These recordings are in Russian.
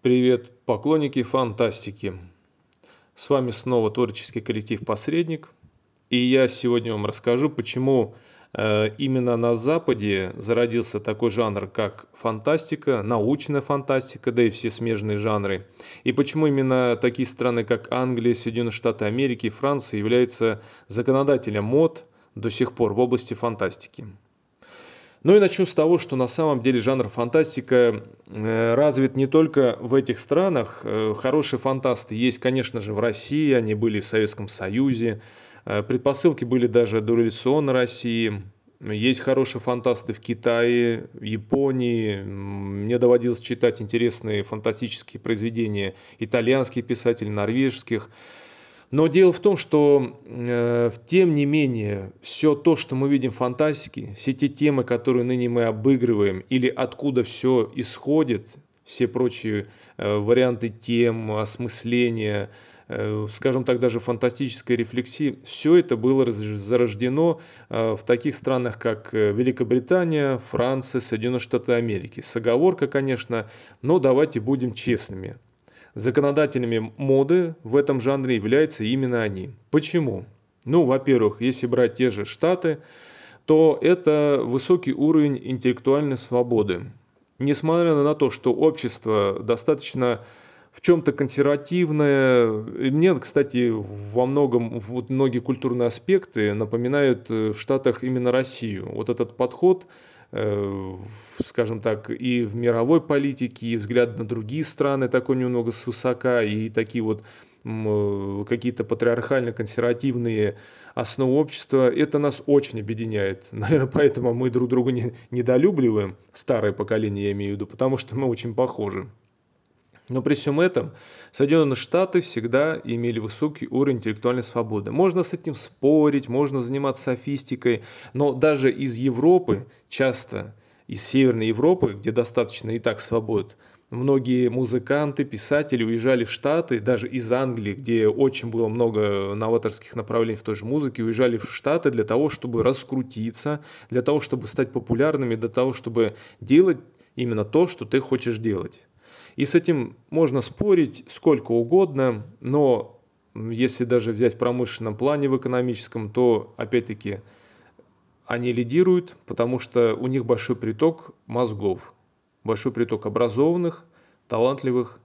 Привет, поклонники фантастики! С вами снова творческий коллектив «Посредник». И я сегодня вам расскажу, почему э, именно на Западе зародился такой жанр, как фантастика, научная фантастика, да и все смежные жанры. И почему именно такие страны, как Англия, Соединенные Штаты Америки и Франция являются законодателем мод до сих пор в области фантастики. Ну и начну с того, что на самом деле жанр фантастика э, развит не только в этих странах. Э, хорошие фантасты есть, конечно же, в России, они были в Советском Союзе. Э, предпосылки были даже до революционной России. Есть хорошие фантасты в Китае, Японии. Мне доводилось читать интересные фантастические произведения итальянских писателей, норвежских. Но дело в том, что э, тем не менее все то, что мы видим в фантастике, все те темы, которые ныне мы обыгрываем, или откуда все исходит, все прочие э, варианты тем, осмысления, э, скажем так, даже фантастической рефлексии, все это было зарождено э, в таких странах, как э, Великобритания, Франция, Соединенные Штаты Америки. С оговоркой, конечно, но давайте будем честными – Законодателями моды в этом жанре являются именно они. Почему? Ну, во-первых, если брать те же Штаты, то это высокий уровень интеллектуальной свободы. Несмотря на то, что общество достаточно в чем-то консервативное. мне, кстати, во многом, вот многие культурные аспекты напоминают э, в Штатах именно Россию. Вот этот подход – скажем так, и в мировой политике, и взгляд на другие страны такой немного свысока, и такие вот э, какие-то патриархально-консервативные основы общества, это нас очень объединяет. Наверное, поэтому мы друг друга не, недолюбливаем, старое поколение я имею в виду, потому что мы очень похожи. Но при всем этом Соединенные Штаты всегда имели высокий уровень интеллектуальной свободы. Можно с этим спорить, можно заниматься софистикой, но даже из Европы, часто из Северной Европы, где достаточно и так свобод, многие музыканты, писатели уезжали в Штаты, даже из Англии, где очень было много новаторских направлений в той же музыке, уезжали в Штаты для того, чтобы раскрутиться, для того, чтобы стать популярными, для того, чтобы делать именно то, что ты хочешь делать. И с этим можно спорить сколько угодно, но если даже взять в промышленном плане, в экономическом, то опять-таки они лидируют, потому что у них большой приток мозгов, большой приток образованных, талантливых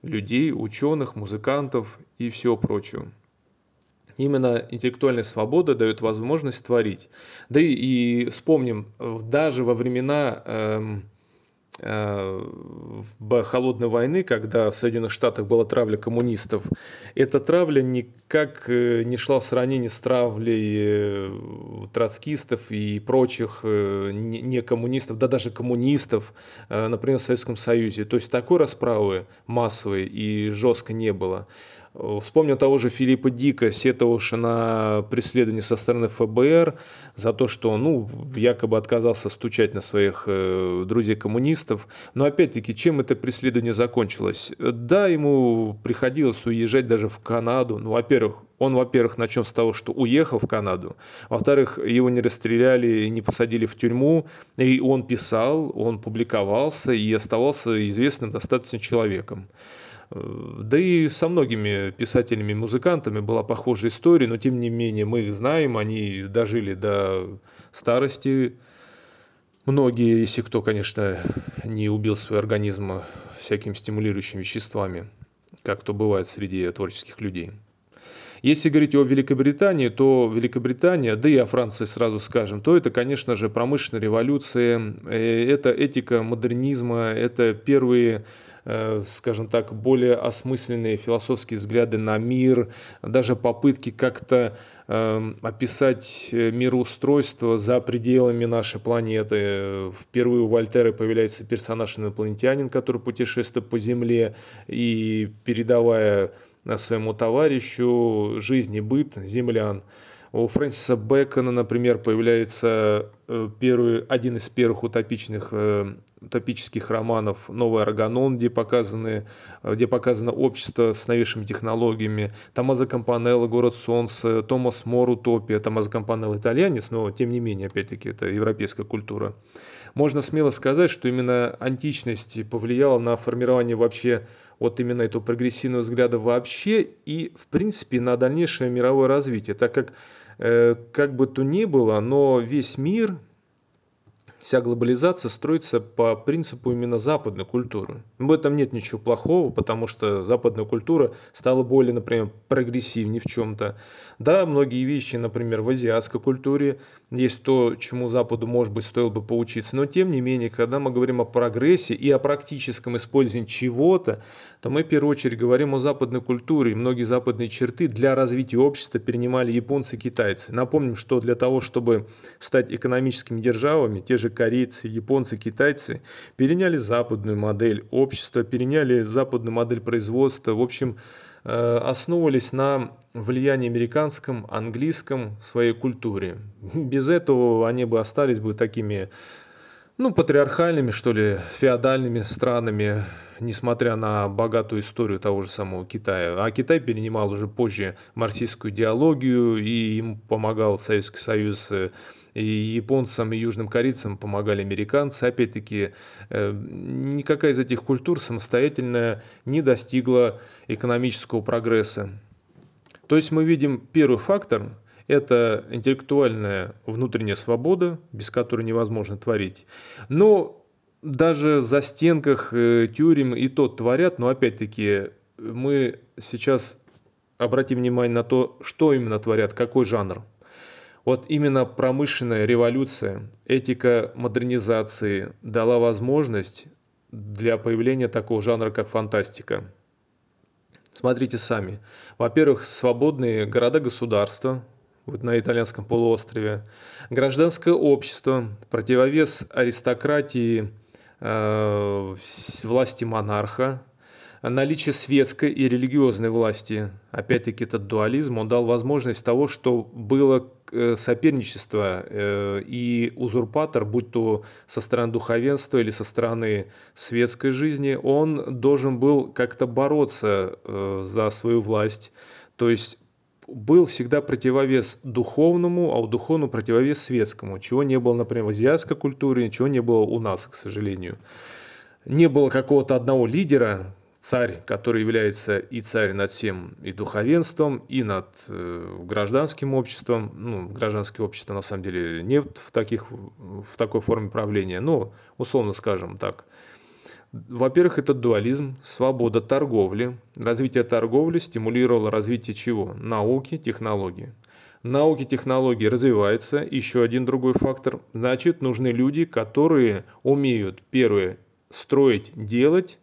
людей, ученых, музыкантов и всего прочего. Именно интеллектуальная свобода дает возможность творить. Да и, и вспомним, даже во времена эм, холодной войны, когда в Соединенных Штатах была травля коммунистов, эта травля никак э, не шла в сравнении с травлей э, троцкистов и прочих не коммунистов, да даже коммунистов, например, в Советском Союзе. То есть такой расправы массовой и жестко не было. Вспомнил того же Филиппа Дика, сетовавшего на преследование со стороны ФБР за то, что он ну, якобы отказался стучать на своих э, друзей-коммунистов. Но опять-таки, чем это преследование закончилось? Да, ему приходилось уезжать даже в Канаду. Ну, во-первых, он, во-первых, начнем с того, что уехал в Канаду. Во-вторых, его не расстреляли, не посадили в тюрьму. И он писал, он публиковался и оставался известным достаточно человеком. Да и со многими писателями музыкантами была похожая история, но тем не менее мы их знаем, они дожили до старости. Многие, если кто, конечно, не убил свой организм всякими стимулирующими веществами, как то бывает среди творческих людей. Если говорить о Великобритании, то Великобритания, да и о Франции сразу скажем, то это, конечно же, промышленная революция, э, это этика модернизма, это первые Э, скажем так, более осмысленные философские взгляды на мир, даже попытки как-то эм, описать э, мироустройство за пределами нашей планеты. Впервые у Вольтера появляется персонаж инопланетянин, который путешествует по Земле и передавая своему товарищу жизнь и быт землян. У Фрэнсиса Бэкона, например, появляется э, первый, один из первых утопичных, э, утопических романов «Новый Арганон», где, показаны, где показано общество с новейшими технологиями. Томазо Кампанелло «Город солнца», Томас Мор «Утопия». Томазо Кампанелло итальянец, но тем не менее, опять-таки, это европейская культура. можно смело сказать, что именно античность повлияла на формирование вообще вот именно этого прогрессивного взгляда вообще и, в принципе, на дальнейшее мировое развитие, так как, как бы то ни было, но весь мир, вся глобализация строится по принципу именно западной культуры. В этом нет ничего плохого, потому что западная культура стала более, например, прогрессивнее в чем-то. Да, многие вещи, например, в азиатской культуре есть то, чему Западу, может быть, стоило бы поучиться. Но, тем не менее, когда мы говорим о прогрессе и о практическом использовании чего-то, то мы, в первую очередь, говорим о западной культуре. Многие западные черты для развития общества перенимали японцы и китайцы. Напомним, что для того, чтобы стать экономическими державами, те же корейцы, японцы, китайцы переняли западную модель общества, переняли западную модель производства. В общем, э, основывались на влиянии американском, английском, своей культуре. Без этого они бы остались бы такими ну, патриархальными, что ли, феодальными странами, несмотря на богатую историю того же самого Китая. А Китай перенимал уже позже марксистскую идеологию, и им помогал Советский Союз, э, и японцам, и южным корейцам помогали американцы. Опять-таки, э, никакая из этих культур самостоятельно не достигла экономического прогресса. То есть мы видим первый фактор – это интеллектуальная внутренняя свобода, без которой невозможно творить. Но даже за стенках э, тюрем и то творят, но опять-таки мы сейчас обратим внимание на то, что именно творят, какой жанр. Вот именно промышленная революция, этика модернизации дала возможность для появления такого жанра, как фантастика. Смотрите сами. Во-первых, свободные города-государства, вот на итальянском полуострове, гражданское общество, противовес аристократии, э, власти монарха, наличие светской и религиозной власти. Опять-таки этот дуализм, он дал возможность того, что было э, соперничество э, и узурпатор, будь то со стороны духовенства или со стороны светской жизни, он должен был как-то бороться э, за свою власть. То есть был всегда противовес духовному, а у духовного противовес светскому, чего не было, например, в азиатской культуре, чего не было у нас, к сожалению. Не было какого-то одного лидера, царь, который является и царь над всем, и духовенством, и над э, гражданским обществом. Ну, гражданское общество на самом деле нет в, таких, в такой форме правления, но условно скажем так – во-первых, это дуализм, свобода торговли. Развитие торговли стимулировало развитие чего? Науки, технологии. Науки, технологии развиваются. Еще один другой фактор. Значит, нужны люди, которые умеют, первое, строить, делать,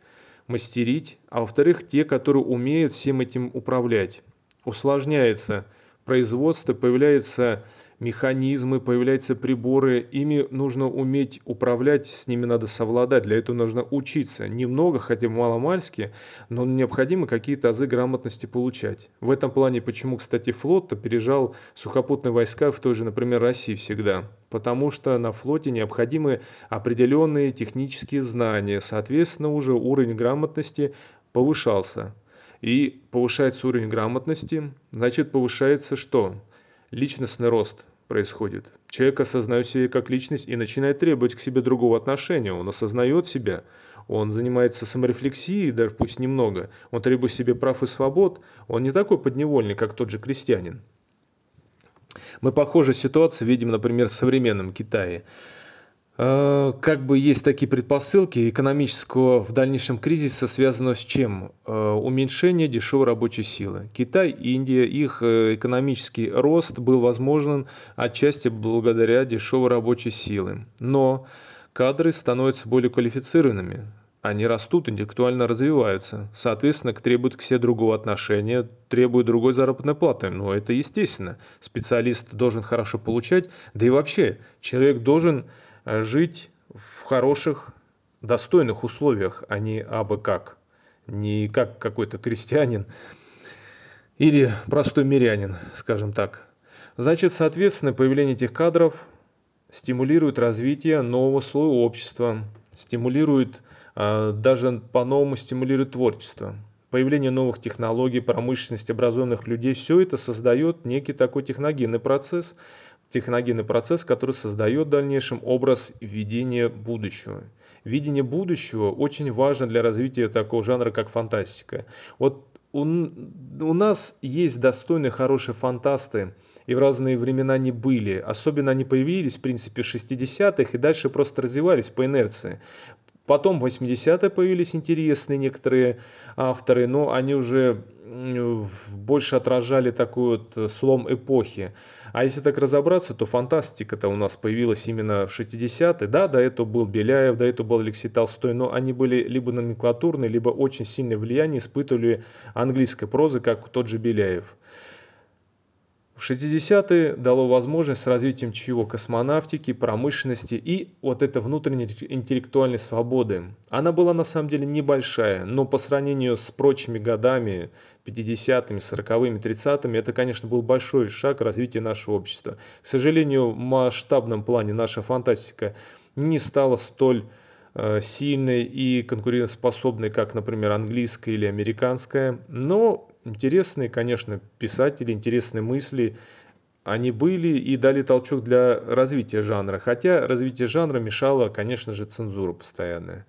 мастерить, а во-вторых, те, которые умеют всем этим управлять. Усложняется производство, появляется механизмы, появляются приборы, ими нужно уметь управлять, с ними надо совладать, для этого нужно учиться. Немного, хотя маломальски, но необходимо какие-то азы грамотности получать. В этом плане, почему, кстати, флот опережал сухопутные войска в той же, например, России всегда. Потому что на флоте необходимы определенные технические знания, соответственно, уже уровень грамотности повышался. И повышается уровень грамотности, значит повышается что? Личностный рост происходит. Человек осознает себя как личность и начинает требовать к себе другого отношения. Он осознает себя, он занимается саморефлексией, даже пусть немного, он требует себе прав и свобод, он не такой подневольный, как тот же крестьянин. Мы похожие ситуации видим, например, в современном Китае. Э, как бы есть такие предпосылки экономического в дальнейшем кризиса, связанного с чем? Э, уменьшение дешевой рабочей силы. Китай, Индия, их э, экономический рост был возможен отчасти благодаря дешевой рабочей силы. Но кадры становятся более квалифицированными, они растут, интеллектуально развиваются, соответственно, требуют к себе другого отношения, требуют другой заработной платы. Но это естественно. Специалист должен хорошо получать, да и вообще человек должен жить в хороших, достойных условиях, а не абы как. Не как какой-то крестьянин или простой мирянин, скажем так. Значит, соответственно, появление этих кадров стимулирует развитие нового слоя общества, стимулирует, э, даже по-новому стимулирует творчество. появление новых технологий, промышленность, образованных людей, все это создает некий такой техногенный процесс, техногенный процесс, который создает в дальнейшем образ видения будущего. Видение будущего очень важно для развития такого жанра, как фантастика. Вот у, у нас есть достойные, хорошие фантасты, и в разные времена не были. Особенно они появились, в принципе, в 60-х и дальше просто развивались по инерции. Потом в 80-е появились интересные некоторые авторы, но они уже больше отражали такой вот слом эпохи. А если так разобраться, то фантастика-то у нас появилась именно в 60-е. Да, до этого был Беляев, до этого был Алексей Толстой, но они были либо номенклатурные, либо очень сильное влияние испытывали английской прозы, как тот же Беляев. В 60-е дало возможность с развитием чего? Космонавтики, промышленности и вот этой внутренней интеллектуальной свободы. Она была на самом деле небольшая, но по сравнению с прочими годами, 50-ми, 40-ми, 30-ми, это, конечно, был большой шаг развития нашего общества. К сожалению, в масштабном плане наша фантастика не стала столь сильной и конкурентоспособной, как, например, английская или американская, но интересные, конечно, писатели, интересные мысли, они были и дали толчок для развития жанра. Хотя развитие жанра мешало, конечно же, цензура постоянная.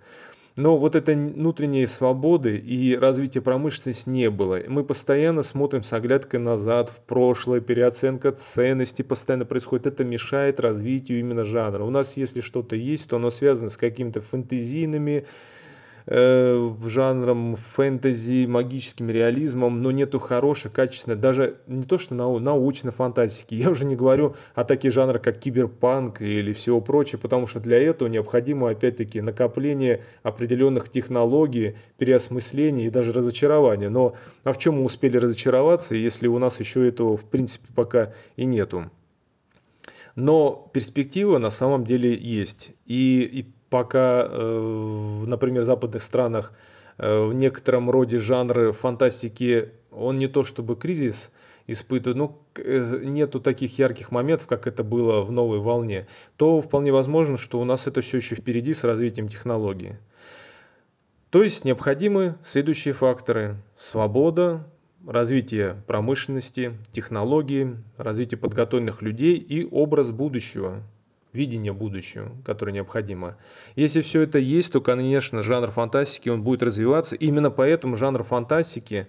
Но вот этой внутренней свободы и развития промышленности не было. Мы постоянно смотрим с оглядкой назад, в прошлое, переоценка ценностей постоянно происходит. Это мешает развитию именно жанра. У нас, если что-то есть, то оно связано с какими-то фэнтезийными э, жанром фэнтези, магическим реализмом, но нету хорошей, качественной, даже не то что нау научной фантастики, я уже не говорю о таких жанрах, как киберпанк или всего прочего, потому что для этого необходимо, опять-таки, накопление определенных технологий, переосмысления и даже разочарования. Но а в чем мы успели разочароваться, если у нас еще этого, в принципе, пока и нету? Но перспектива на самом деле есть. И, и пока, э, например, в западных странах э, в некотором роде жанры фантастики, он не то чтобы кризис испытывает, ну, нету таких ярких моментов, как это было в новой волне, то вполне возможно, что у нас это все еще впереди с развитием технологий. То есть необходимы следующие факторы. Свобода, развитие промышленности, технологии, развитие подготовленных людей и образ будущего, видение будущего, которое необходимо. Если все это есть, то, конечно, жанр фантастики, он будет развиваться. Именно поэтому жанр фантастики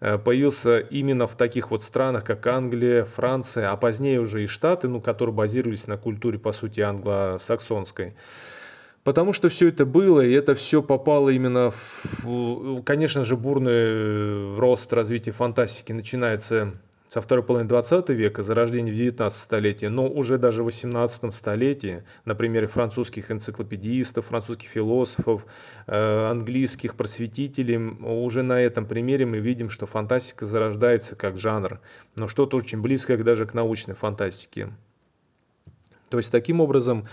э, появился именно в таких вот странах, как Англия, Франция, а позднее уже и Штаты, ну, которые базировались на культуре, по сути, англосаксонской. Потому что все это было, и это все попало именно в, конечно же, бурный рост развития фантастики начинается со второй половины 20 века, зарождение в 19 столетии, но уже даже в 18 столетии, на примере французских энциклопедистов, французских философов, э, английских просветителей, уже на этом примере мы видим, что фантастика зарождается как жанр, но что-то очень близкое даже к научной фантастике. То есть таким образом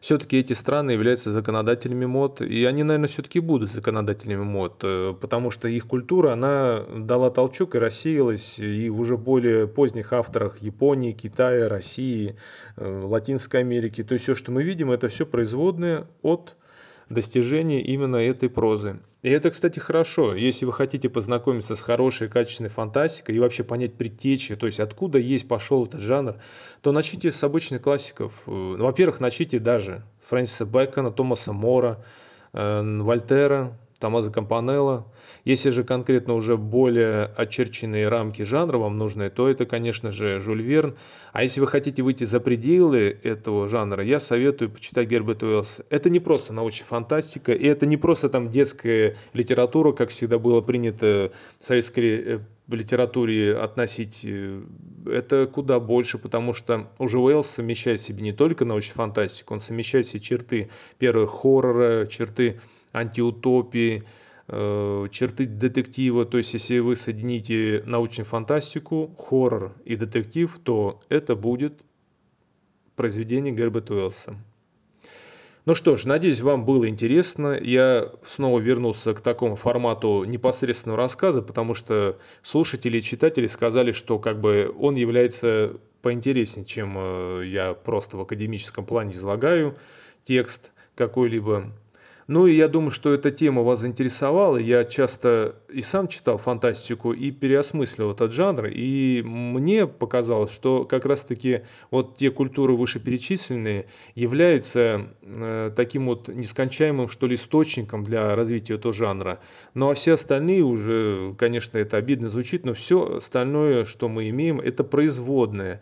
все-таки эти страны являются законодателями мод, и они, наверное, все-таки будут законодателями мод, э, потому что их культура, она дала толчок и рассеялась, и уже более поздних авторах Японии, Китая, России, э, Латинской Америки. То есть все, что мы видим, это все производные от достижения именно этой прозы. И это, кстати, хорошо. Если вы хотите познакомиться с хорошей, качественной фантастикой и вообще понять предтечи, то есть откуда есть пошел этот жанр, то начните с обычных классиков. Ну, во-первых, начните даже Фрэнсиса Бэкона, Томаса Мора, э, Вольтера, Томазо Кампанелло. Если же конкретно уже более очерченные рамки жанра вам нужны, то это, конечно же, Жюль Верн. А если вы хотите выйти за пределы этого жанра, я советую почитать Герберт Уэллс. Это не просто научная фантастика, и это не просто там детская литература, как всегда было принято в советской э, литературе относить, э, это куда больше, потому что уже Уэллс совмещает в себе не только научную фантастику, он совмещает все черты первого хоррора, черты антиутопии, э, черты детектива. То есть, если вы соедините научную фантастику, хоррор и детектив, то это будет произведение Герберта Уэллса. Ну что ж, надеюсь, вам было интересно. Я снова вернулся к такому формату непосредственного рассказа, потому что слушатели и читатели сказали, что как бы он является поинтереснее, чем э, я просто в академическом плане излагаю текст какой-либо. Ну и я думаю, что эта тема вас заинтересовала. Я часто и сам читал фантастику и переосмыслил этот жанр. И мне показалось, что как раз-таки вот те культуры вышеперечисленные являются э, таким вот нескончаемым, что ли, источником для развития этого жанра. Ну а все остальные уже, конечно, это обидно звучит, но все остальное, что мы имеем, это производное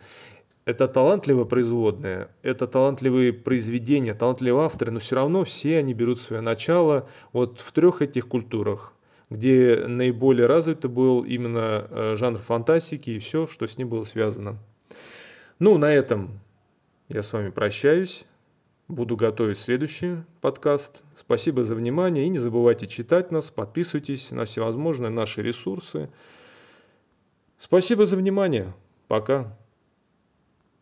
это талантливое производное, это талантливые произведения, талантливые авторы, но все равно все они берут свое начало вот в трех этих культурах, где наиболее развитый был именно э, жанр фантастики и все, что с ним было связано. Ну, на этом я с вами прощаюсь. Буду готовить следующий подкаст. Спасибо за внимание и не забывайте читать нас, подписывайтесь на всевозможные наши ресурсы. Спасибо за внимание. Пока.